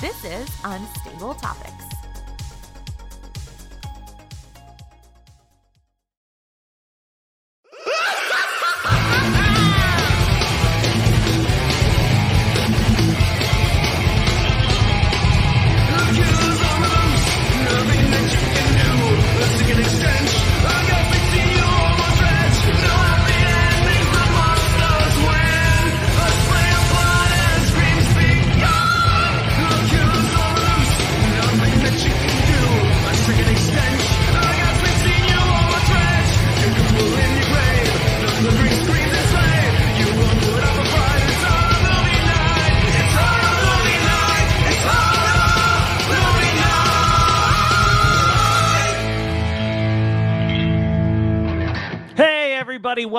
This is Unstable Topics.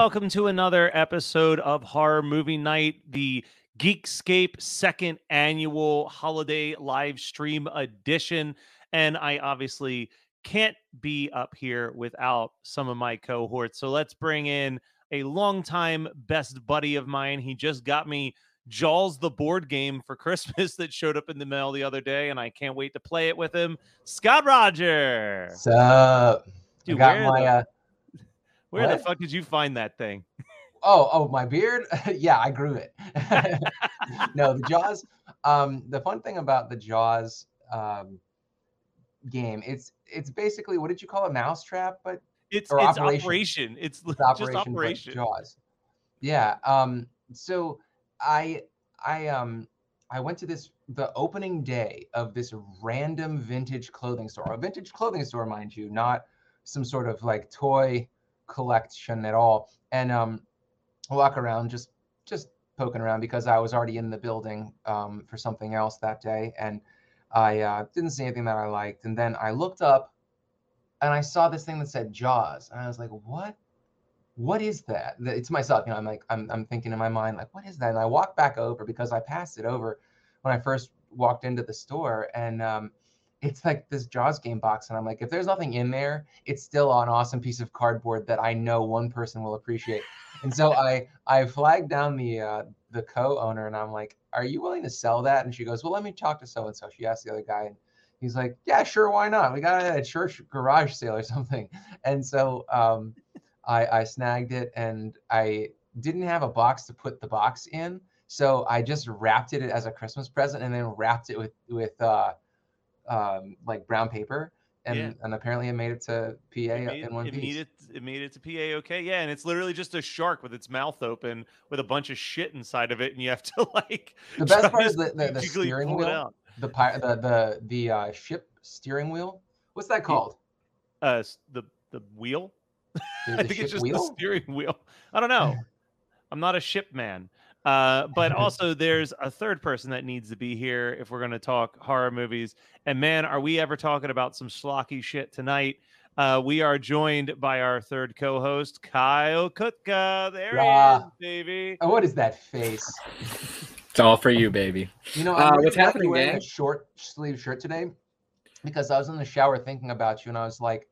Welcome to another episode of Horror Movie Night, the Geekscape second annual holiday live stream edition. And I obviously can't be up here without some of my cohorts. So let's bring in a longtime best buddy of mine. He just got me Jaws the board game for Christmas that showed up in the mail the other day, and I can't wait to play it with him. Scott Roger. What's up? Dude, I got my the- uh Where the fuck did you find that thing? oh oh my beard. yeah, I grew it. no, the Jaws. Um, the fun thing about the Jaws um, game, it's it's basically what did you call it, mousetrap? But It's Or it's Operation. operation. It's, it's just operation, but operation. Jaws. Yeah. Um. So I I um I went to this the opening day of this random vintage clothing store, a vintage clothing store, mind you, not some sort of like toy collection at all. And um, walk around just just poking around because I was already in the building um, for something else that day, and I uh, didn't see anything that I liked. And then I looked up, and I saw this thing that said Jaws, and I was like, "What? What is that?" It's myself, you know. I'm like, I'm I'm thinking in my mind, like, "What is that?" And I walked back over because I passed it over when I first walked into the store, and um, it's like this Jaws game box, and I'm like, if there's nothing in there, it's still an awesome piece of cardboard that I know one person will appreciate. And so I I flagged down the uh, the co-owner, and I'm like, are you willing to sell that? And she goes, well, let me talk to so and so. She asked the other guy, and he's like, yeah, sure, why not? We got it at a church garage sale or something. And so um, I I snagged it, and I didn't have a box to put the box in. So I just wrapped it as a Christmas present, and then wrapped it with with uh, um, like brown paper, and Yeah. and apparently it made it to PA It made, in one it piece. made it it made it to PA okay. Yeah, and it's literally just a shark with its mouth open with a bunch of shit inside of it, and you have to like The best part is the, the, the steering wheel, the pi- the the the uh, ship steering wheel. What's that called? Uh, the the wheel. The, I think it's just wheel. the steering wheel. I don't know. I'm not a ship man. Uh, but also, there's a third person that needs to be here if we're going to talk horror movies. And man, are we ever talking about some schlocky shit tonight? Uh, we are joined by our third co-host, Kyle Kutka. There Yeah. he is, baby. Oh, what is that face? It's all for you, baby. You know, Uh, what's happening, you're wearing gang? a short sleeve shirt today because I was in the shower thinking about you, and I was like,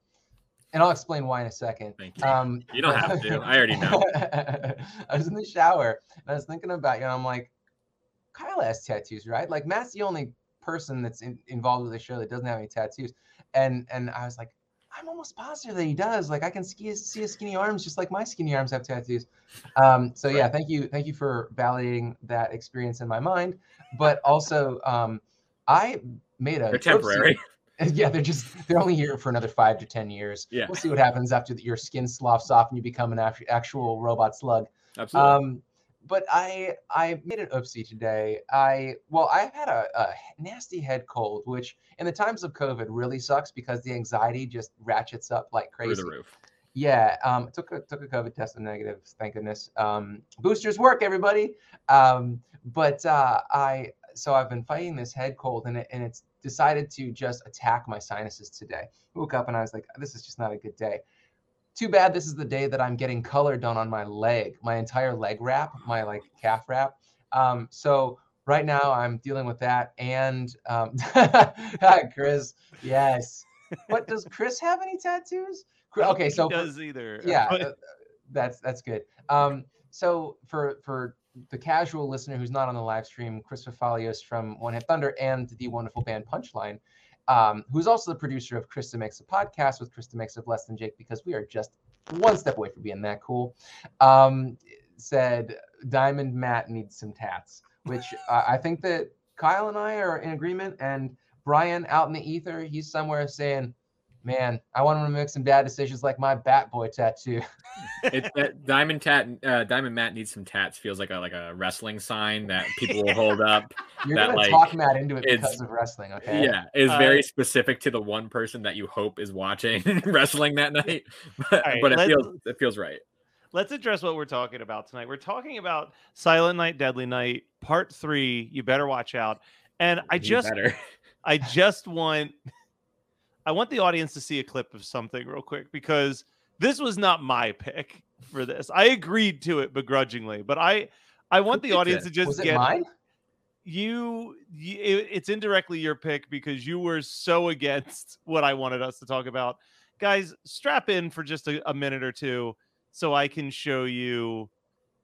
and I'll explain why in a second. Thank you. Um, You don't have to. I already know. I was in the shower and I was thinking about you, and I'm like, Kyle has tattoos, right? Like Matt's the only person that's in, involved with the show that doesn't have any tattoos, and and I was like, I'm almost positive that he does. Like I can see his, see his skinny arms just like my skinny arms have tattoos. Um, so yeah, thank you, thank you for validating that experience in my mind. But also, um, I made a They're temporary. yeah, they're just they're only here for another five to ten years. Yeah. we'll see what happens after the, your skin sloughs off and you become an actu- actual robot slug. Absolutely. Um, but I I made an oopsie today. I well I had a, a nasty head cold, which in the times of COVID really sucks because the anxiety just ratchets up like crazy. Through the roof. Yeah, um, took a took a COVID test and negative. Thank goodness. Um, boosters work, everybody. Um, but uh, I so I've been fighting this head cold, and it and it's decided to just attack my sinuses today. Woke up and I was like, this is just not a good day. Too bad this is the day that I'm getting color done on my leg, my entire leg wrap, my like calf wrap. Um, so right now I'm dealing with that, and um, Chris, yes. What does Chris have any tattoos? Okay, so he does either. yeah, that's that's good. Um, so for for the casual listener who's not on the live stream, Chris Fafalios from One Hit Thunder and the wonderful band Punchline, um, who's also the producer of Chris DeMakes a Podcast with Chris DeMakes of Less Than Jake, because we are just one step away from being that cool, um, said Diamond Matt needs some tats, which uh, I think that Kyle and I are in agreement. And Brian out in the ether, he's somewhere saying, Man, I want him to make some bad decisions like my Bat Boy tattoo. It, that Diamond Tat, uh, Diamond Matt needs some tats. Feels like a like a wrestling sign that people will hold up. You're that, gonna like, talk Matt into it because of wrestling, okay? Yeah, is Uh, very specific to the one person that you hope is watching wrestling that night. But, right, but it feels it feels right. let's address what we're talking about tonight. We're talking about Silent Night, Deadly Night, Part Three. You better watch out. And I You just, better. I just want, I want the audience to see a clip of something real quick because this was not my pick for this. I agreed to it begrudgingly, but I, I want the audience to just get mine? you, you it- it's indirectly your pick because you were so against what I wanted us to talk about. Guys, strap in for just a, a minute or two so I can show you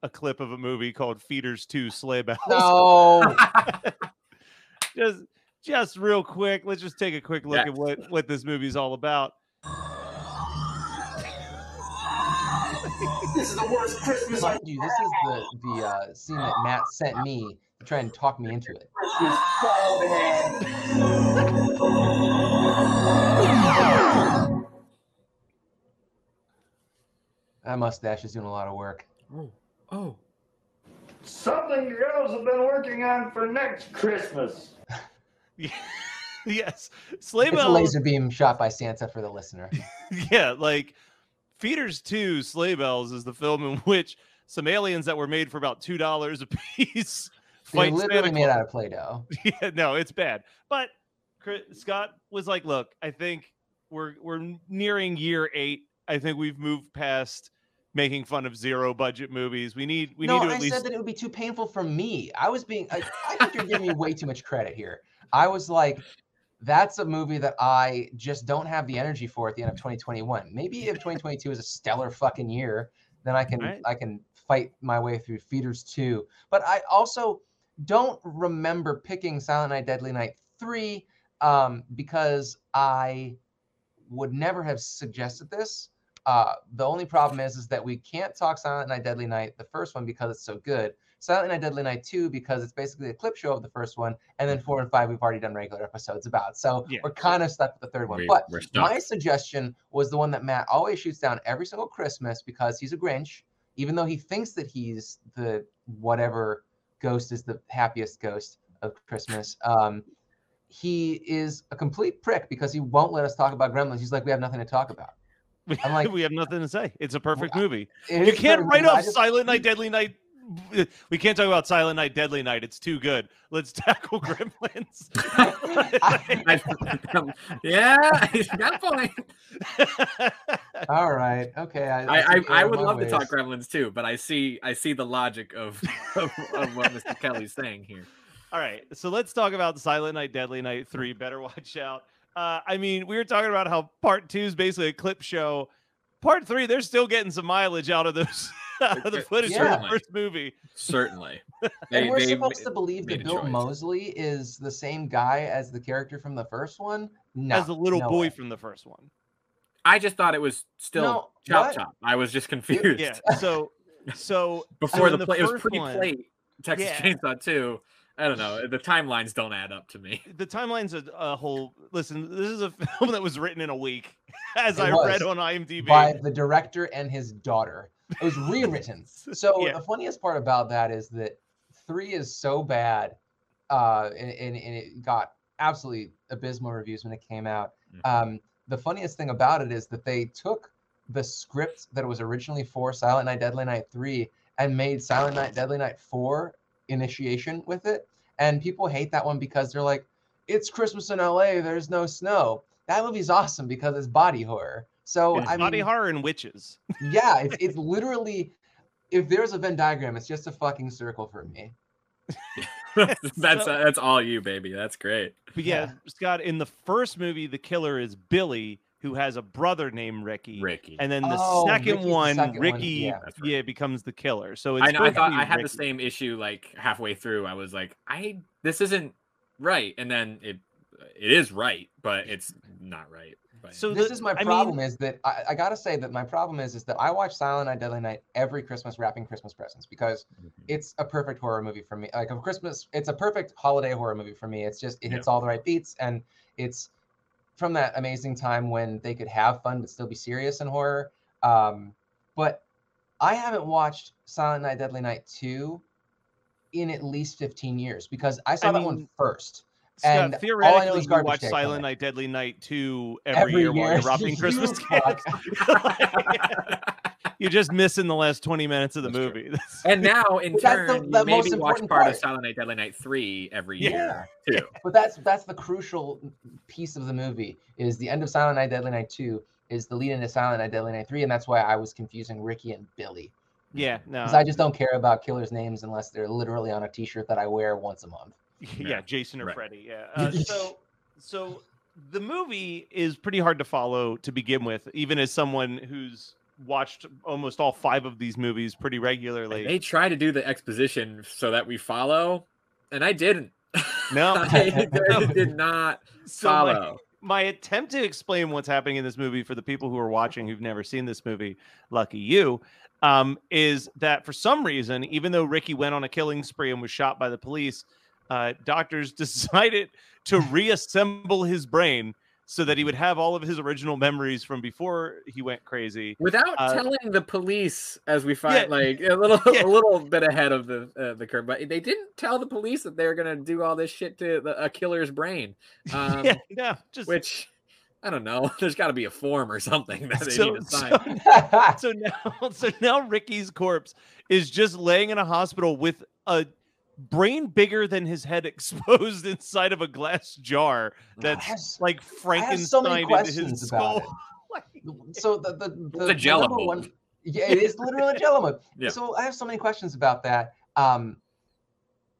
a clip of a movie called Feeders 2 Slay Bells. No. just just real quick, let's just take a quick look Yeah. at what what this movie's all about. Mind you, this is the the uh, scene that Matt sent me to try and talk me into it. That mustache is doing a lot of work. Oh, oh. Something you girls have been working on for next Christmas. yes. Sleigh It's a Bells. laser beam shot by Santa for the listener. yeah, like Feeders 2 Slay Bells is the film in which some aliens that were made for about two dollars a piece They're fight literally Santa made Claus. out of Play-Doh. yeah, no, it's bad. But Chris, Scott was like, "Look, I think we're we're nearing year eight. I think we've moved past making fun of zero budget movies. We need we no, need to I at least said that it would be too painful for me. I was being. I, I think you're giving me way too much credit here. I was like, that's a movie that I just don't have the energy for at the end of 2021. Maybe if 2022 is a stellar fucking year, then I can Right. I can fight my way through Feeders 2. But I also don't remember picking Silent Night, Deadly Night 3 um, because I would never have suggested this. Uh, the only problem is, is that we can't talk Silent Night, Deadly Night, the first one, because it's so good. Silent Night, Deadly Night 2, because it's basically a clip show of the first one. And then 4 and 5, we've already done regular episodes about. So Yeah. we're kind of stuck with the third one. We- but my suggestion was the one that Matt always shoots down every single Christmas because he's a Grinch, even though he thinks that he's the whatever ghost is the happiest ghost of Christmas. Um, he is a complete prick because he won't let us talk about Gremlins. He's like, we have nothing to talk about. I'm like- we have nothing to say. It's a perfect I- movie. It You can't write off just- Silent Night, Deadly Night. We can't talk about Silent Night, Deadly Night. It's too good. Let's tackle Gremlins. Yeah, he's got a point. All right. Okay. I, I, I, I would my love to talk. Gremlins too, but I see I see the logic of of, of what Mr. Kelly's saying here. All right, so let's talk about Silent Night, Deadly Night 3. Better watch out. Uh, I mean, we were talking about how part two is basically a clip show. Part three, they're still getting some mileage out of those out of the footage from the first movie. Certainly, and we're they supposed to believe that Bill choice. Moseley is the same guy as the character from the first one. No, as the little no boy way. from the first one. I just thought it was still No, chop what? chop. I was just confused. Yeah. So so Before in the play, it was first pre one- plate Texas Yeah. Chainsaw 2. I don't know. The timelines don't add up to me. the timeline's a, a whole listen this is a film that was written in a week as It i read on imdb by the director and his daughter. It was rewritten. So Yeah. the funniest part about that is that three is so bad, uh, and, and, and it got absolutely abysmal reviews when it came out. Mhm. Um, the funniest thing about it is that they took the script that was originally for Silent Night, Deadly Night 3 and made Silent Night, Deadly Night 4 initiation with it. And people hate that one because they're like, it's Christmas in LA, there's no snow. That movie's awesome because it's body horror. So It's I body mean, horror and witches yeah, it's, it's literally if there's a Venn diagram, it's just a fucking circle for me. that's So- that's all you, baby. That's great. but yeah, Yeah. scott in the first movie the killer is billy who has a brother named ricky Ricky. and then the Oh, second Ricky's the one second one, ricky yeah. Yeah becomes the killer so it's I, know, I thought I had the same issue like halfway through. I was like, I this isn't right, and then it it is right, but it's not right. But so this the- is my I problem mean, is that I, I gotta say that my problem is is that I watch Silent Night, Deadly Night every Christmas wrapping Christmas presents because Mhm. it's a perfect horror movie for me. Like a Christmas, it's a perfect holiday horror movie for me. It's just it Yeah. hits all the right beats and it's from that amazing time when they could have fun but still be serious in horror. Um, but I haven't watched Silent Night, Deadly Night 2 in at least 15 years because I saw I that one mean, first. Scott, and all I know you watch Silent. Night, Deadly Night 2 every, Every year, while you're robbing Christmas. you're just missing the last 20 minutes of the That's movie. And now in But that's the- turn, the you most maybe watch important part, of. Silent Night, Deadly Night three every Yeah. year too. But that's that's the crucial piece of the movie is the end of Silent Night, Deadly Night 2 is the lead into Silent Night, Deadly Night 3, and that's why I was confusing Ricky and Billy. yeah, no. Because I just don't care about killers' names unless they're literally on a t-shirt that I wear once a month. yeah, Yeah, Jason or right. Freddy. Yeah. Uh, so, so the movie is pretty hard to follow to begin with, even as someone who's watched almost all five of these movies pretty regularly. They try to do the exposition so that we follow, and I didn't. No. I, did not So follow. my attempt to explain what's happening in this movie for the people who are watching who've never seen this movie, lucky you, um, is that for some reason, even though Ricky went on a killing spree and was shot by the police, uh, doctors decided to reassemble his brain so that he would have all of his original memories from before he went crazy. Without Uh, telling the police, as we find, Yeah. like a little, Yeah. a little bit ahead of the uh, the curve, but they didn't tell the police that they're gonna do all this shit to the, a killer's brain. Um, yeah, yeah, just which I don't know. There's got to be a form or something that they so, need to sign. so, so now so now Ricky's corpse is just laying in a hospital with a brain bigger than his head exposed inside of a glass jar that's Yes. like I have so many Frankenstein into his skull. it. So the the, the, a the Jell-O number yeah, it is literally a jello mold. Yeah. So I have so many questions about that. Um,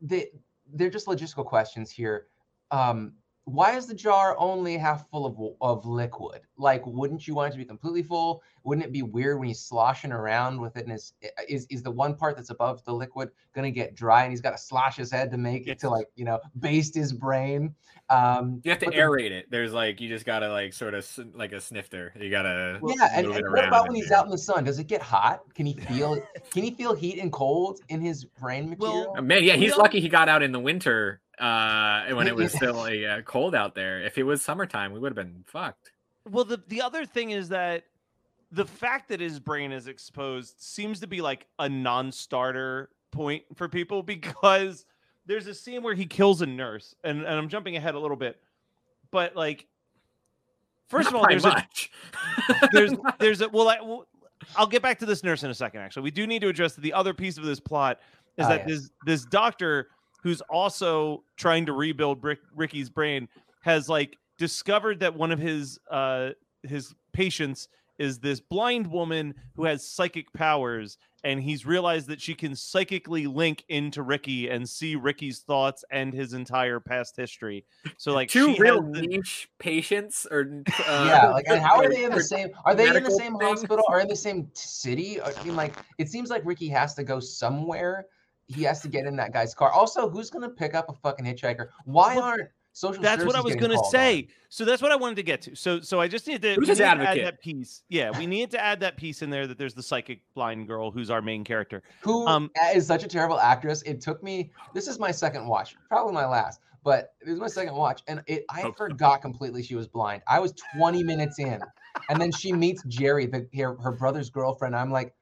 they they're just logistical questions here. Um, why is the jar only half full of of liquid? Like, wouldn't you want it to be completely full? Wouldn't it be weird when he's sloshing around with it? And is is is the one part that's above the liquid gonna get dry, and he's got to slosh his head to make it to like you know baste his brain? Um, You have to but the- aerate it. There's like you just gotta like sort of like a snifter. You gotta Yeah, and, move and it what around about when he's there. out in the sun? Does it get hot? Can he feel can he feel heat and cold in his brain material? Uh, Man, yeah, he's lucky he got out in the winter uh when it was still uh, cold out there. If it was summertime, we would have been fucked. Well, the the other thing is that the fact that his brain is exposed seems to be like a non-starter point for people because there's a scene where he kills a nurse, and, and I'm jumping ahead a little bit, but like, first of all, there's a there's there's a well, I, well, I'll get back to this nurse in a second. Actually, we do need to address the other piece of this plot is Ah, that yes. this this doctor who's also trying to rebuild Rick, Ricky's brain has like discovered that one of his uh his patients is this blind woman who has psychic powers and he's realized that she can psychically link into Ricky and see Ricky's thoughts and his entire past history. So like Two real has the- niche patients or uh, yeah, like and how are they in the same? Are they in the same things? hospital? Are in the same city? I mean, like it seems like Ricky has to go somewhere. He has to get in that guy's car. Also, who's gonna pick up a fucking hitchhiker? Why Well- aren't social. That's what I was gonna called on. say. So that's what I wanted to get to. So so I just need to, Who's need to add that piece. Yeah, we need to add that piece in there that there's the psychic blind girl who's our main character. who Um, is such a terrible actress. It took me. This is my second watch, probably my last, but it was my second watch, and it I Hope so. forgot completely she was blind. I was 20 minutes in, and then she meets Jerry, the her, her brother's girlfriend. I'm like,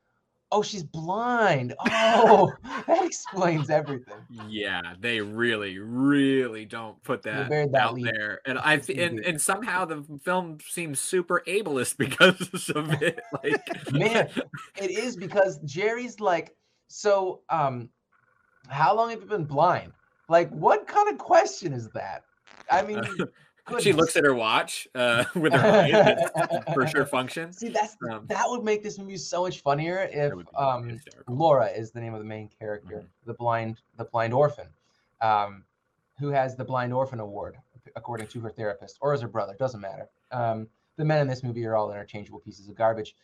oh, she's blind. Oh, that explains everything. Yeah, they really, really don't put that, that out lead. there, and I Yes, th- they and and somehow the film seems super ableist because of it. Like, Man, it is because Jerry's like, so um, how long have you been blind? Like, what kind of question is that? I mean, she looks at her watch uh, with her eyes for sure function. See, that's Um, that would make this movie so much funnier if um. Laura is the name of the main character, the blind, the blind orphan, um, who has the blind orphan award according to her therapist, or as her brother, doesn't matter. Um, the men in this movie are all interchangeable pieces of garbage.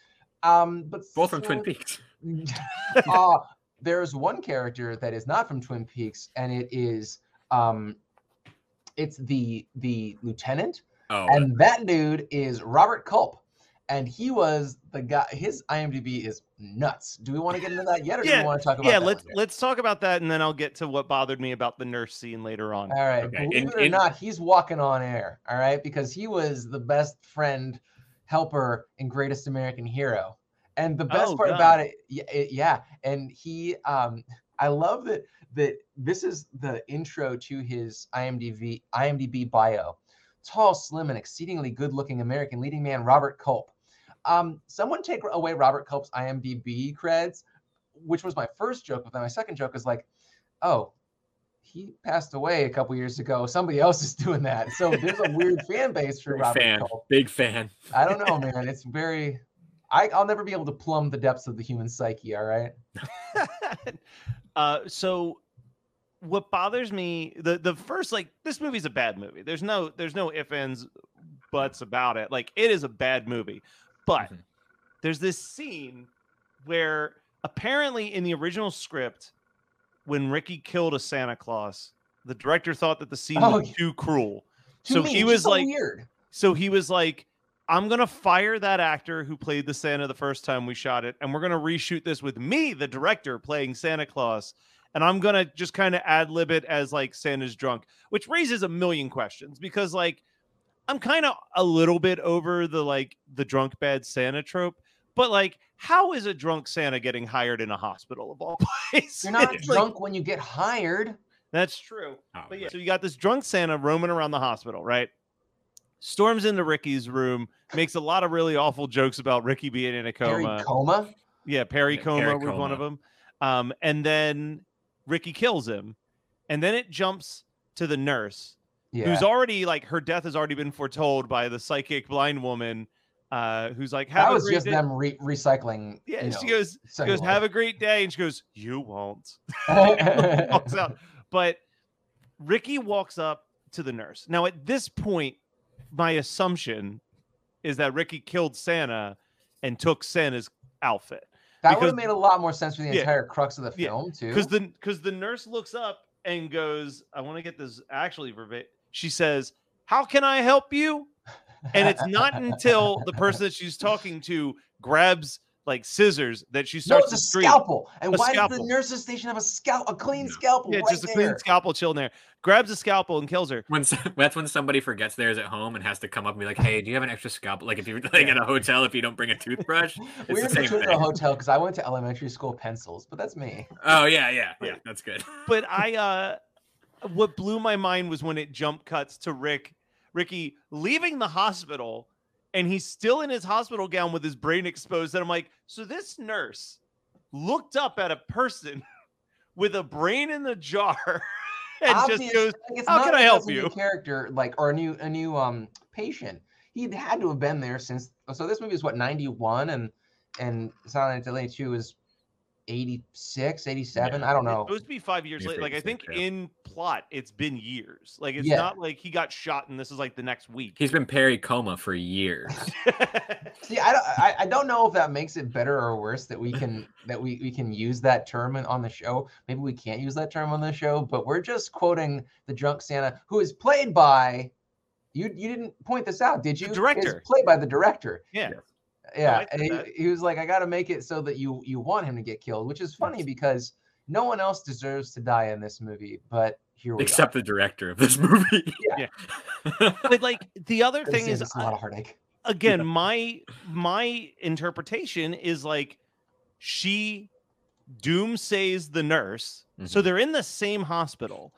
Um, but Both from Twin Peaks. uh, there's one character that is not from Twin Peaks, and it is um, it's the the lieutenant, Oh, and that dude is Robert Culp, and he was the guy. His IMDb is nuts. Do we want to get into that yet, or do we want to talk about? Yeah, that let's later? let's talk about that, and then I'll get to what bothered me about the nurse scene later on. All right. Okay, Believe in- it or in- not, he's walking on air. All right, because he was the best friend, helper, and greatest American hero. And the best Oh, part God. about it, yeah, it, yeah, and he, um, I love that that this is the intro to his IMDb IMDb bio. Tall, slim, and exceedingly good-looking American leading man Robert Culp. Um, someone take away Robert Culp's IMDb creds, which was my first joke. But then my second joke is like, oh, he passed away a couple years ago. Somebody else is doing that. So there's a weird fan base for big Robert fan, Culp. big fan. I don't know, man. It's very. I, I'll never be able to plumb the depths of the human psyche. All right. uh, so what bothers me the the first like this movie's a bad movie. There's no there's no if ands buts about it. Like it is a bad movie, but Mhm. there's this scene where apparently in the original script, when Ricky killed a Santa Claus, the director thought that the scene Oh, was too cruel. To so me, he was like, weird. so he was like, I'm gonna fire that actor who played the Santa the first time we shot it, and we're gonna reshoot this with me, the director, playing Santa Claus, and I'm gonna just kind of ad lib it as like Santa's drunk, which raises a million questions because like I'm kind of a little bit over the like the drunk bad Santa trope, but like how is a drunk Santa getting hired in a hospital of all places? You're not It's like- drunk when you get hired. that's true. Oh, But yeah, right. so you got this drunk Santa roaming around the hospital, right? Storms into Ricky's room, makes a lot of really awful jokes about Ricky being in a coma. coma. yeah, Perry Yeah, coma was one of them. Um, and then Ricky kills him, and then it jumps to the nurse, Yeah. who's already like her death has already been foretold by the psychic blind woman, uh, who's like, "Have that a was great just day." them re- recycling. Yeah, you she goes, she goes, "Have a great day," and she goes, "You won't." walks out. But Ricky walks up to the nurse. Now, at this point, my assumption is that Ricky killed Santa and took Santa's outfit that would have made a lot more sense for the Yeah. entire crux of the Yeah, film too. because the because the nurse looks up and goes, "I want to get this actually verbatim." She says, "How can I help you?" And it's not until the person that she's talking to grabs like scissors that she no, starts it's to a scream. scalpel. And A why does the nurses station have a scalpel, a clean Yeah. scalpel? Yeah, right just a there? clean scalpel chilling there. Grabs a scalpel and kills her. When that's when somebody forgets theirs at home and has to come up and be like, "Hey, do you have an extra scalpel? Like if you're like at a hotel, if you don't bring a toothbrush, it's we the were same to a hotel because I went to elementary school pencils, but that's me. Oh yeah, yeah, yeah. That's good. but I uh what blew my mind was when it jump cuts to Rick Ricky leaving the hospital and he's still in his hospital gown with his brain exposed and I'm like so this nurse looked up at a person with a brain in the jar and Obvious- just goes like, "How can I help you?" Character like or a new a new um patient. He had to have been there since. So this movie is what ninety one and and Silent Night two is 86, 87. I don't It's know. supposed to be five years Maybe later. Like I think yeah. in plot, it's been years. Like it's Yeah. not like he got shot and this is like the next week. He's been peri coma for years. See, I don't, I, I don't know if that makes it better or worse that we can that we, we can use that term in- on the show. Maybe we can't use that term on the show, but we're just quoting the drunk Santa, who is played by. You you didn't point this out, did you? It's director. played by the director. yeah. Yeah, I and he, he was like, I got to make it so that you you want him to get killed, which is funny because no one else deserves to die in this movie, but here we Except the director of this movie. Yeah. But like the other are. thing is, it's a lot of heartache. again my my interpretation is like she doomsays the nurse so Mhm. they're in the same hospital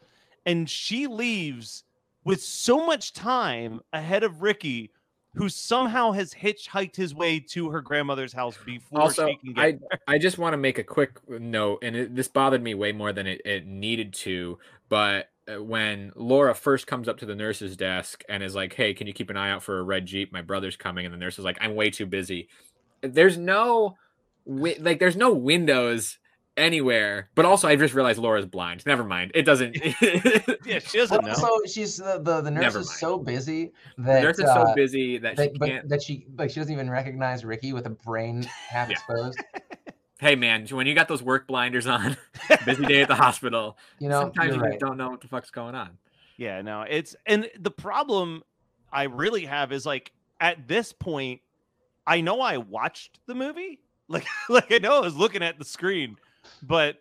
and she leaves with so much time ahead of ricky who somehow has hitchhiked his way to her grandmother's house before also, she can get I I just want to make a quick note, and it, this bothered me way more than it, it needed to. But uh, when Laura first comes up to the nurse's desk and is like, "Hey, can you keep an eye out for a red jeep? My brother's coming," and the nurse is like, "I'm way too busy." There's no, like, there's no windows anywhere. But also, I just realized Laura's blind. Never mind. It doesn't. yeah she doesn't know Also, she's the the, the nurse Never is mind. so busy the that nurse is uh, so busy that she that, but can't. that she like she doesn't even recognize Ricky with a brain half Yeah. exposed. Hey, man, when you got those work blinders on, busy day at the hospital. You know, sometimes you're right. don't know what the fuck's going on. Yeah, no, it's and the problem I really have is like at this point, I know I watched the movie, like like I know I was looking at the screen, but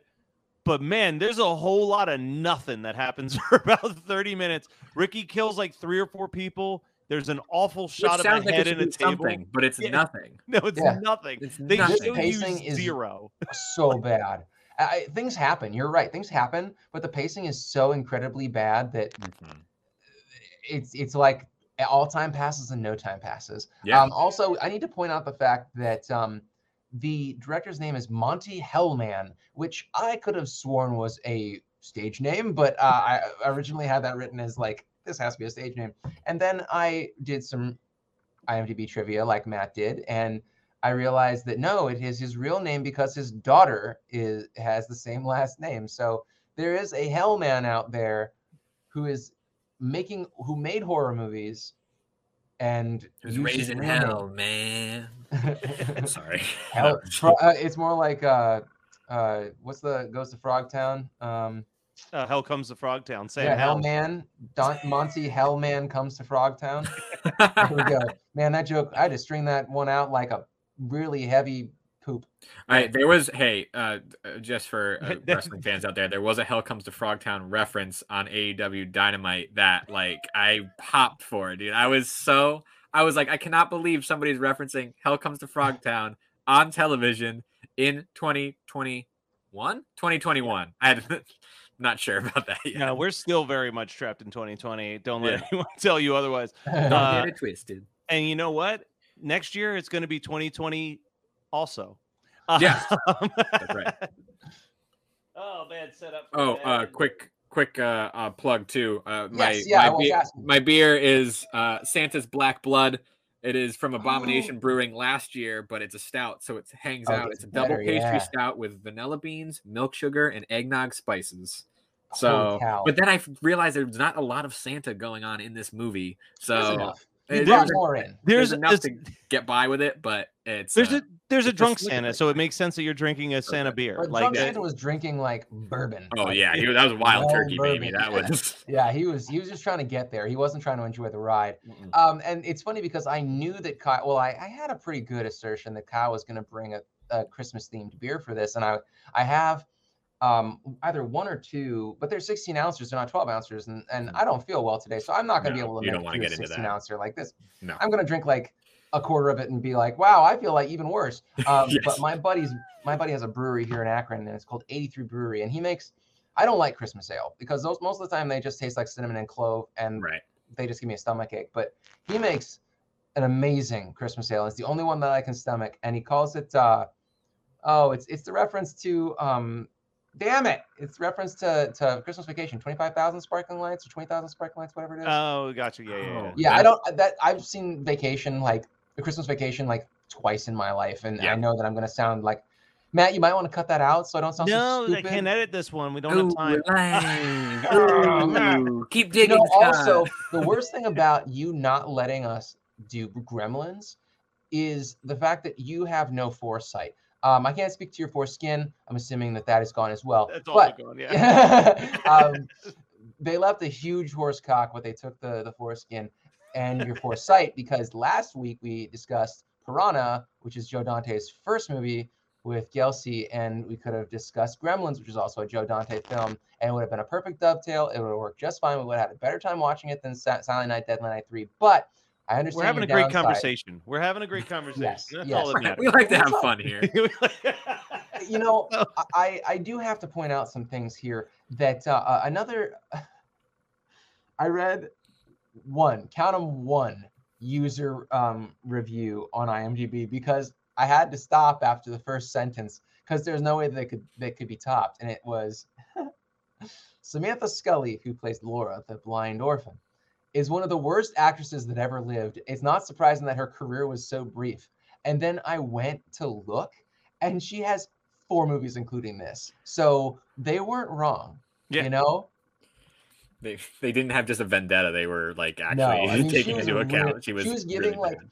but man, there's a whole lot of nothing that happens for about 30 minutes. Ricky kills like three or four people. There's an awful Which shot of sounds a like head it in a table. something, but it's Yeah. nothing. No, it's Yeah. nothing. It's They nothing. show you Pacing is- zero. so bad. I, I- things happen. You're right. Things happen, but the pacing is so incredibly bad that Mhm. it's it's like all time passes and no time passes. Yeah. Um, also, I need to point out the fact that um, the director's name is Monte Hellman, which I could have sworn was a stage name, but uh, I originally had that written as like this has to be a stage name. And then I did some IMDb trivia, like Matt did, and I realized that no, it is his real name because his daughter is has the same last name. So there is a Hellman out there who is making who made horror movies and Who's used his raising real name. hell, man? Sorry. Hell, Fro- uh, it's more like uh, uh, what's the goes to Frogtown? Um, Uh, hell comes to Frogtown. Sam yeah, Hell. Man, Don Monte Hellman comes to Frogtown. There we go. Man, that joke. I had to string that one out like a really heavy poop. All right, there was hey, uh, uh, just for uh, wrestling fans out there, there was a Hell Comes to Frogtown reference on AEW Dynamite that like I popped for, dude. I was so I was like, I cannot believe somebody's referencing Hell Comes to Frogtown on television in 2021, 2021. I had not sure about that yet. No, we're still very much trapped in 2020. Don't let Yeah. anyone tell you otherwise. Don't uh, get it twisted. And you know what? Next year it's going to be 2020 also. Yes, Um, that's right. oh man, set up. for Oh, uh, quick, quick uh, uh, plug too. Uh, my Yes, yeah, my, was beer, my beer is uh, Santa's Black Blood. It is from Oh. Abomination Brewing last year, but it's a stout, so it hangs Oh, out. gets It's a double pastry yeah. stout with vanilla beans, milk sugar, and eggnog spices. So, but then I realized there's not a lot of Santa going on in this movie. So enough. uh, there's, brought more in. there's There's enough there's, to get by with it, but it's there's uh, a there's a it's drunk Santa, so it makes sense that you're drinking a Santa beer. But Like Drunk uh, Santa was drinking like bourbon. oh yeah, he, that was wild Well, turkey, baby. That was Yeah, he was he was just trying to get there. He wasn't trying to enjoy the ride. Um, and it's funny because I knew that Kyle. Well, I, I had a pretty good assertion that Kyle was going to bring a, a Christmas themed beer for this, and I I have um either one or two, but they're 16 ounces, they're not 12 ounces, and and I don't feel well today, so I'm not going to No, be able to make it wanna a 16 that. ouncer like this. No. I'm going to drink like a quarter of it and be like, wow, I feel like even worse. Um, Yes. But my buddy's my buddy has a brewery here in Akron, and it's called 83 Brewery, and he makes. I don't like Christmas ale because those most of the time they just taste like cinnamon and clove, and right. they just give me a stomach ache. But he makes an amazing Christmas ale. It's the only one that I can stomach, and he calls it. uh Oh, it's it's the reference to. um Damn it! It's reference to to Christmas Vacation. Twenty five thousand sparkling lights or twenty thousand sparkling lights, whatever it is. oh, gotcha. Yeah, yeah. yeah. Yeah, I don't. That I've seen Vacation like the Christmas Vacation like twice in my life, and I know that I'm gonna sound like Matt, you might want to cut that out so I don't sound so No, I can't edit this one. We don't have time. Oh, man. Ooh, Keep You digging. know, also, the worst thing about you not letting us do Gremlins is the fact that you have no foresight. Um, I can't speak to your foreskin. I'm assuming that that is gone as well. That's also but gone. Yeah. um, they left a huge horse cock, but they took the the foreskin and your foresight because last week we discussed Piranha, which is Joe Dante's first movie with Gelsey, and we could have discussed Gremlins, which is also a Joe Dante film, and it would have been a perfect dovetail. It would have worked just fine. We would have had a better time watching it than Sa- Silent Night, Deadly Night Three. But I understand We're having a your great downside. conversation. We're having a great conversation. Yes, That's yes. all that matters. we like to have fun here. you know, I I do have to point out some things here that uh, uh, another. I read one, count them one user um, review on IMDb because I had to stop after the first sentence because there's no way that they could they could be topped, and it was Samantha Scully, who plays Laura, the blind orphan, is one of the worst actresses that ever lived. It's not surprising that her career was so brief. And then I went to look, and she has four movies, including this. So they weren't wrong. Yeah. You know, They they didn't have just a vendetta. They were like actually No, I mean, taking into really- account. she was she was really giving like bad.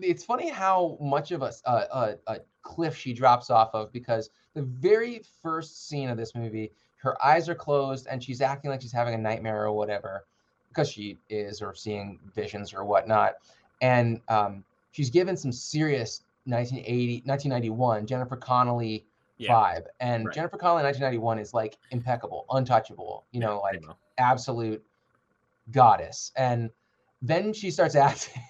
it's funny how much of a a cliff she drops off of because the very first scene of this movie her eyes are closed and she's acting like she's having a nightmare or whatever because she is or seeing visions or whatnot and um, she's given some serious 1980 1991 jennifer connelly Yeah. vibe and right. jennifer connelly in 1991 is like impeccable untouchable you know like Primo. absolute goddess. And then she starts acting.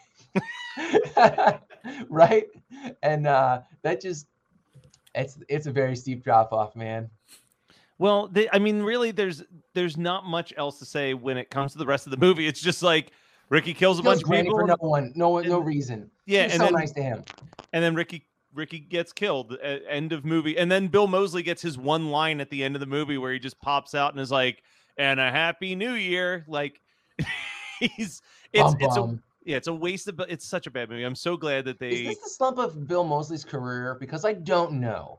right? And uh that just it's it's a very steep drop off, man. Well, they, I mean, really, there's there's not much else to say when it comes to the rest of the movie. It's just like Ricky kills a Kills bunch of people, for no one, no no and- reason. yeah, She's and so then nice to him. and then Ricky Ricky gets killed at end of movie, and then Bill Moseley gets his one line at the end of the movie where he just pops out and is like, "And a happy New Year!" Like he's it's Bum, it's a yeah, it's a waste of it's such a bad movie. I'm so glad that they. Is this the slump of Bill Moseley's career? Because I don't know.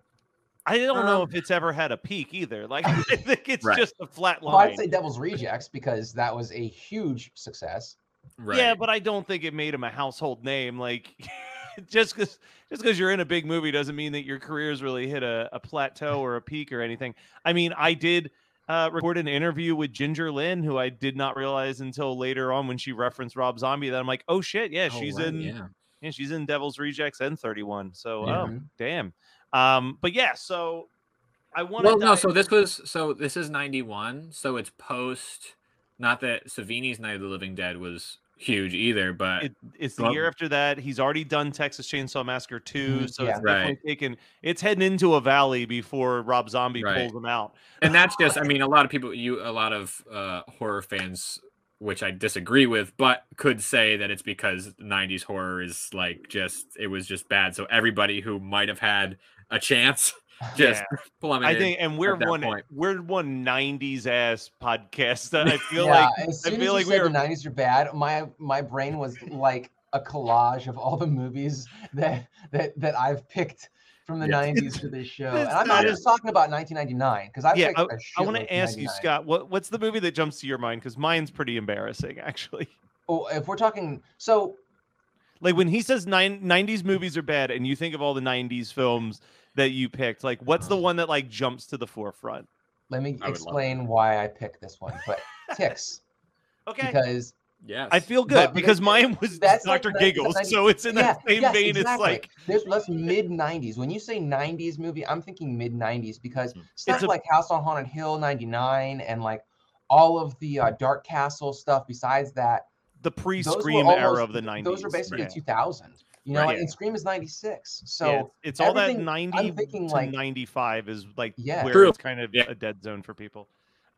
I don't know Um, if it's ever had a peak either. Like I think it's Right. just a flat Well, line. I'd say Devil's Rejects because that was a huge success. Right. Yeah, but I don't think it made him a household name. Like just because just because you're in a big movie doesn't mean that your career's really hit a, a plateau or a peak or anything. I mean, I did uh, record an interview with Ginger Lynn, who I did not realize until later on when she referenced Rob Zombie that I'm like, oh shit, yeah, Oh, she's right, in Yeah. yeah, she's in Devil's Rejects and 31. So Yeah. oh damn. Um, but yeah, so I want Well, no. So this was so this is ninety one. So it's post. Not that Savini's Night of the Living Dead was huge either, but it, it's the Well- year after that. He's already done Texas Chainsaw Massacre 2, Mhm, so yeah. it's definitely Right. taken it's heading into a valley before Rob Zombie Right. pulls him out. and that's just. I mean, a lot of people, you, a lot of uh, horror fans, which I disagree with, but could say that it's because '90s horror is like just it was just bad. So everybody who might have had a chance just plummeted. I think, and we're one point. we're one '90s ass podcast. I feel yeah, like as I feel as like you we said are the '90s are bad, my my brain was like a collage of all the movies that that that I've picked from the Yeah. '90s for this show. And I'm not not- just talking about 1999 because I've Yeah, picked I- a I want to ask you, Scott, what what's the movie that jumps to your mind? Because mine's pretty embarrassing, actually. Oh, if we're talking, so Like when he says nine, 90s movies are bad, and you think of all the 90s films that you picked, like what's the one that like jumps to the forefront? let me I explain why I picked this one. But Ticks, Okay. because yeah, I feel good But- because but mine was that's Dr. 90 Giggles, 90 so it's in that same yes, vein. It's like There's that's mid '90s. When you say '90s movie, I'm thinking mid '90s because Mhm. stuff It's a- like House on Haunted Hill '99 and like all of the uh, Dark Castle stuff. Besides that, the pre-Scream almost- era of the 90s. Those are basically yeah. 2000. You know, Right. Yeah. and Scream is '96. So Yeah, it's, it's all that 90 I'm thinking, to like- 95 is like Yeah. where True. it's kind of Yeah. a dead zone for people.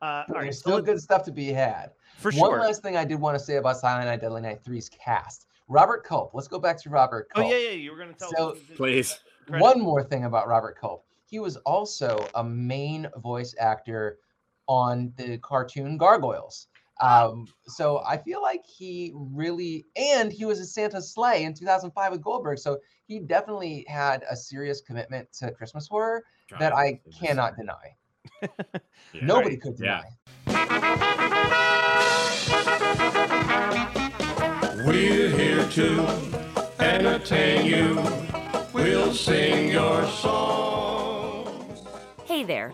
Uh, all right, there's so still let- good stuff to be had. for One sure. One last thing I did want to say about Silent Night, Deadly Night 3's cast. Robert Culp. Let's go back to Robert Oh yeah, yeah, you were gonna tell. So- us please. credit. One more thing about Robert Culp. He was also a main voice actor on the cartoon Gargoyles. Um, so I feel like he really, and he was a Santa's Slay in 2005 with Goldberg. So he definitely had a serious commitment to Christmas horror that I it was- cannot deny. yeah. Nobody could Yeah. deny. We're here to entertain you. We'll sing your songs. Hey there.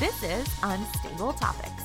This is Unstable Topics.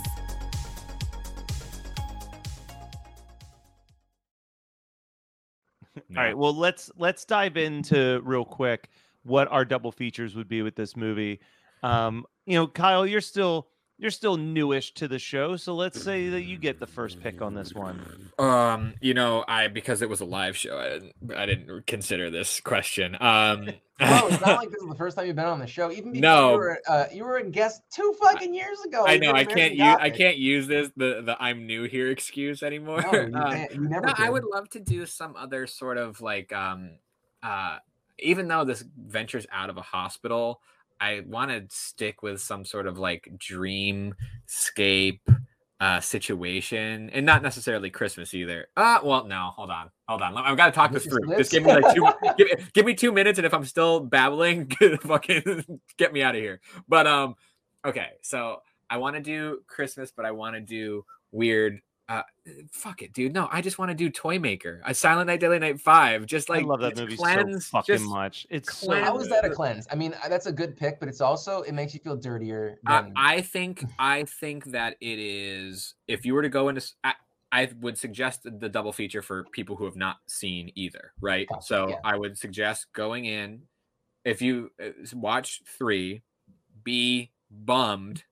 All right, well let's let's dive into real quick what our double features would be with this movie. Um, you know, Kyle, you're still you're still newish to the show, so let's say that you get the first pick on this one. Um, you know, I because it was a live show, I didn't I didn't consider this question. Um Bro, it's not like this is the first time you've been on the show. Even before No. you were, uh, you were a guest two fucking years ago. I know I can't use I can't use this the the I'm new here excuse anymore. No, you, can't- you never. no, I would love to do some other sort of like um uh even though this ventures out of a hospital, I want to stick with some sort of like dreamscape uh situation and not necessarily Christmas either. Uh well no, hold on. Hold on. I've got to talk this Mrs. through. Just give me like two give, give me 2 minutes and if I'm still babbling, fucking get me out of here. But um okay, so I want to do Christmas but I want to do weird uh fuck it dude no i just want to do toy maker a silent night deadly night five just like I love that movie cleanse, so fucking just- much. It's so How is that a cleanse? I mean, uh, that's a good pick, but it's also it makes you feel dirtier. I, Than, I think i think that it is if you were to go into I would suggest the double feature for people who have not seen either right Gotcha, so yeah. i would suggest going in if you uh, watch three be bummed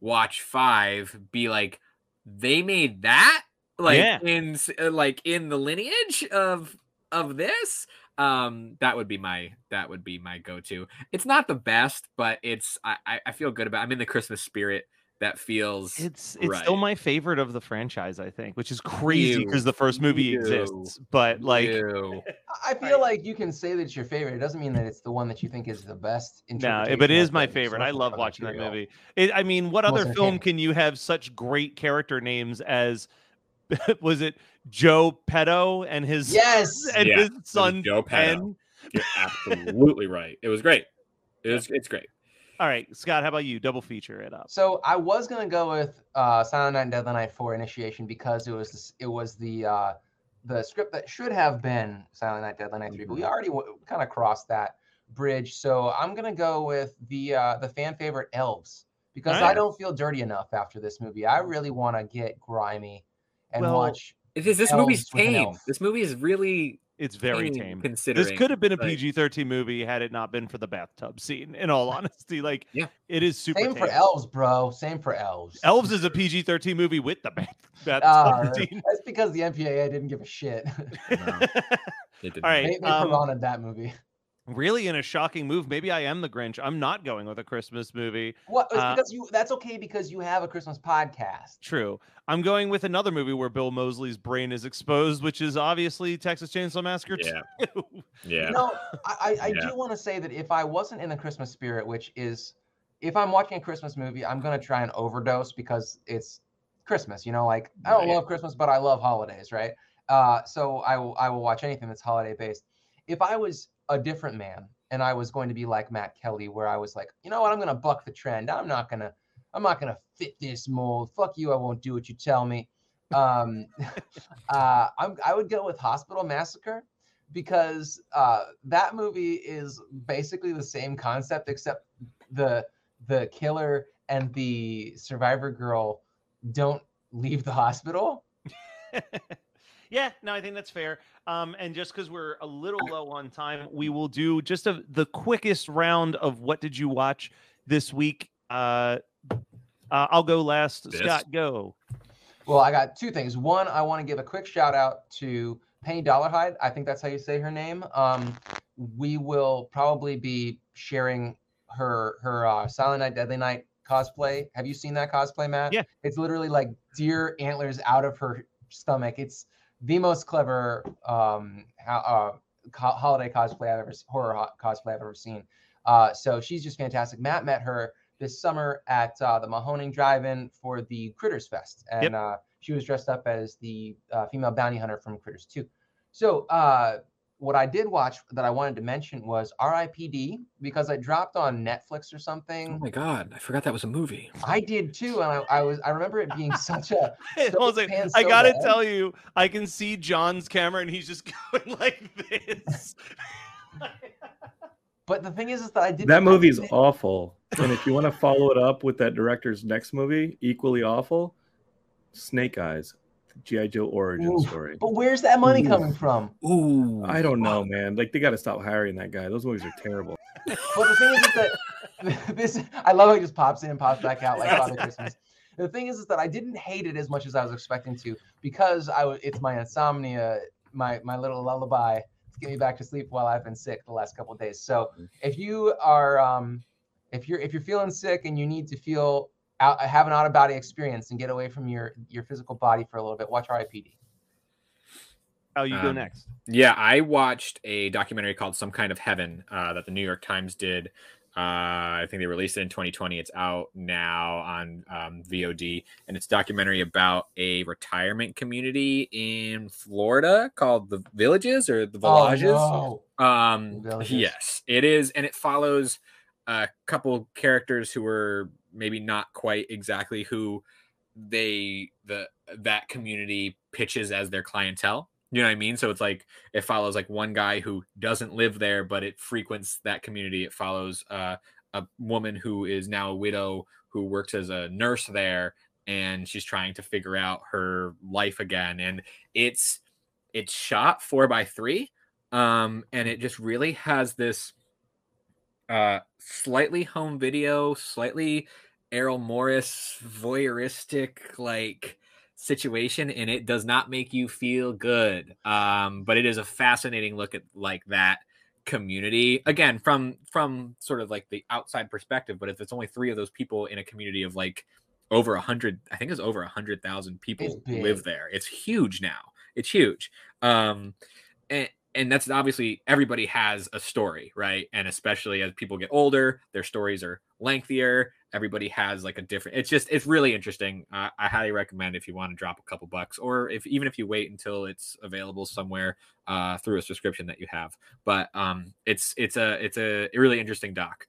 watch five be like they made that like Yeah. in uh, like in the lineage of of this um that would be my that would be my go-to it's not the best but it's i I- i feel good about i'm in the christmas spirit that feels it's it's still my favorite of the franchise, I think, which is crazy because the first movie you- exists. But like, Ew. I feel like you can say that it's your favorite. It doesn't mean that it's the one that you think is the best. no, interpretation but it is my favorite. I love watching that movie. It, I mean, what other film can you have such great character names as? was it Joe Petto and his Yes. and Yeah, his son Joe Petto. Penn? You're absolutely right it was great it was it's great All right, Scott, how about you? Double feature it up. So I was gonna go with uh, Silent Night and Deadly Night for initiation because it was this, it was the uh, the script that should have been Silent Night Deadly Night 3 but we already w- kind of crossed that bridge. So I'm gonna go with the uh, the fan favorite Elves because I don't feel dirty enough after this movie. I really want to get grimy and Well, watch. it is this Elves movie's tame this movie is really It's very tame tame. considering This could have been a like- PG-13 movie had it not been for the bathtub scene. In all honesty, like, Yeah. it is super. Same for. Elves, bro. Same for Elves. Elves is a PG-13 movie with the bath, bathtub Uh, scene. that's because the MPAA didn't give a shit. No, it didn't. All right. they they um, piranha'd that movie. Really in a shocking move. Maybe I am the Grinch. I'm not going with a Christmas movie. What? Uh, because you. That's okay because you have a Christmas podcast. True. I'm going with another movie where Bill Moseley's brain is exposed, which is obviously Texas Chainsaw Massacre Yeah. 2. yeah You know, I, I, I Yeah. do want to say that if I wasn't in the Christmas spirit, which is, if I'm watching a Christmas movie, I'm gonna try and overdose because it's Christmas. You know, like I don't Right. love Christmas, but I love holidays, right? Uh, so I will I will watch anything that's holiday based. If I was a different man and I was going to be like Matt Kelly, where I was like, you know what, I'm gonna buck the trend. I'm not gonna I'm not gonna fit this mold. Fuck you. I won't do what you tell me. Um, uh, I'm, I would go with Hospital Massacre because uh, that movie is basically the same concept, except the the killer and the survivor girl don't leave the hospital. yeah, no, I think that's fair. Um, and just because we're a little low on time, we will do just a, the quickest round of what did you watch this week. Uh, uh, I'll go last. This? Scott, go. Well, I got two things. One, I want to give a quick shout out to Penny Dollarhide. I think that's how you say her name. Um, we will probably be sharing her her uh, Silent Night, Deadly Night cosplay. Have you seen that cosplay, Matt? Yeah. It's literally like deer antlers out of her stomach. It's the most clever um, uh, holiday cosplay I've ever horror ho- cosplay I've ever seen. Uh, so she's just fantastic. Matt met her this summer at uh, the Mahoning Drive-In for the Critters Fest, and Yep. uh, she was dressed up as the uh, female bounty hunter from Critters 2. So uh, what I did watch that I wanted to mention was R.I.P.D. because I dropped on Netflix or something. Oh my god, I forgot that was a movie. I did too, and I, I was I remember it being such a I was like, pan I so gotta bad. tell you, I can see John's camera and he's just going like this. But the thing is, is that I did That movie's awful. And if you want to follow it up with that director's next movie, equally awful, Snake Eyes, GI Joe origin Oof. story. But where's that money Oof. coming from? Ooh, I don't know, man. Like they got to stop hiring that guy. Those movies are terrible. But the thing is, is that this I love how he just pops in and pops back out like Father Christmas. The thing is, is that I didn't hate it as much as I was expecting to because I w- it's my insomnia, my my little lullaby to get me back to sleep while I've been sick the last couple of days. So if you are um if you're if you're feeling sick and you need to feel out, have an out of body experience and get away from your your physical body for a little bit, watch R.I.P.D. Oh, you go Um, next. Yeah, I watched a documentary called Some Kind of Heaven uh, that the New York Times did. Uh, I think they released it in 2020. It's out now on um, VOD, and it's a documentary about a retirement community in Florida called the Villages or the Villages. Oh, no. Um, Villages. yes, it is, and it follows a couple characters who were maybe not quite exactly who they the that community pitches as their clientele. You know what I mean? So it's like it follows like one guy who doesn't live there, but it frequents that community. It follows uh, a woman who is now a widow who works as a nurse there, and she's trying to figure out her life again. And it's it's shot four by three, um, and it just really has this uh, slightly home video, slightly Errol Morris voyeuristic like situation and it does not make you feel good. Um but it is a fascinating look at like that community. Again from from sort of like the outside perspective but if it's only three of those people in a community of like over a hundred i think it's over a hundred thousand people live there. It's huge now. It's huge. Um and and that's obviously everybody has a story right? And especially as people get older their stories are lengthier. Everybody has like a different it's just it's really interesting. Uh, i highly recommend if you want to drop a couple bucks or if even if you wait until it's available somewhere uh through a subscription that you have. But um it's it's a it's a really interesting doc.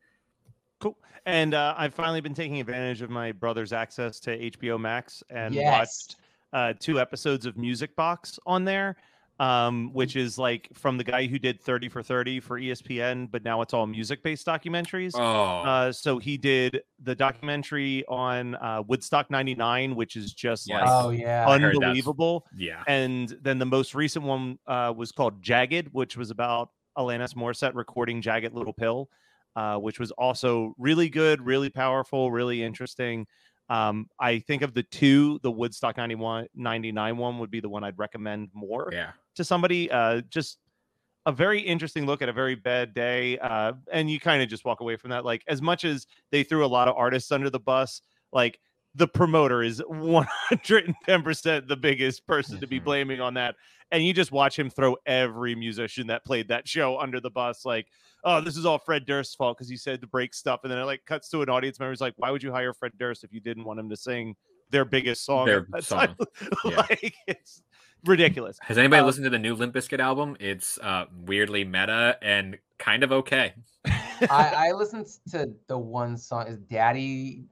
Cool. And uh, I've finally been taking advantage of my brother's access to HBO Max and yes. watched uh, two episodes of Music Box on there, um, which is like from the guy who did 30 for 30 for ESPN, but now it's all music based documentaries. oh Uh, so he did the documentary on uh, Woodstock 99, which is just Yes. like Oh yeah. I heard that's- unbelievable. yeah And then the most recent one uh, was called Jagged, which was about Alanis Morissette recording Jagged Little Pill, uh, which was also really good, really powerful, really interesting. Um, I think of the two, the Woodstock 91, 99 one would be the one I'd recommend more yeah to somebody. Uh, just a very interesting look at a very bad day. Uh, and you kind of just walk away from that. Like, as much as they threw a lot of artists under the bus, like, the promoter is 110% the biggest person to be Mhm. blaming on that. And you just watch him throw every musician that played that show under the bus. Like, oh, this is all Fred Durst's fault because he said to break stuff. And then it like cuts to an audience member who's like, why would you hire Fred Durst if you didn't want him to sing their biggest song? Their song. time?" Yeah. like, it's ridiculous. has anybody Um, listened to the new limp Bizkit album it's uh weirdly meta and kind of okay I, I listened to the one song is Daddy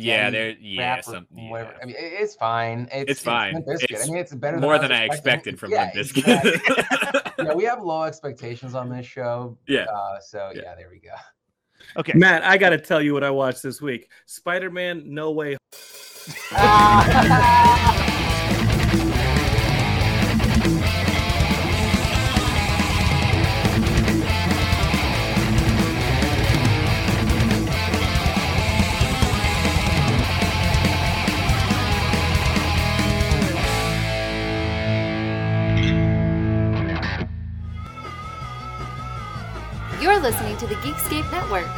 Yeah, Denny's there. Yeah, wrap or some. whatever. Yeah. I mean, it's fine. It's, It's fine. Limp Bizkit. It's I mean, it's better more I than I expecting. expected from yeah, Limp Bizkit. exactly. yeah, we have low expectations on this show. Yeah. Uh, so Yeah. yeah, there we go. Okay. Matt, I got to tell you what I watched this week. Spider-Man: No Way. Network.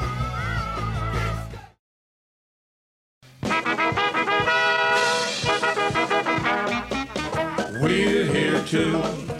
We're here to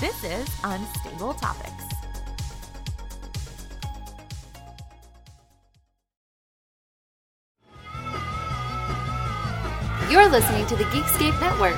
This is Unstable Topics. You're listening to the Geekscape Network.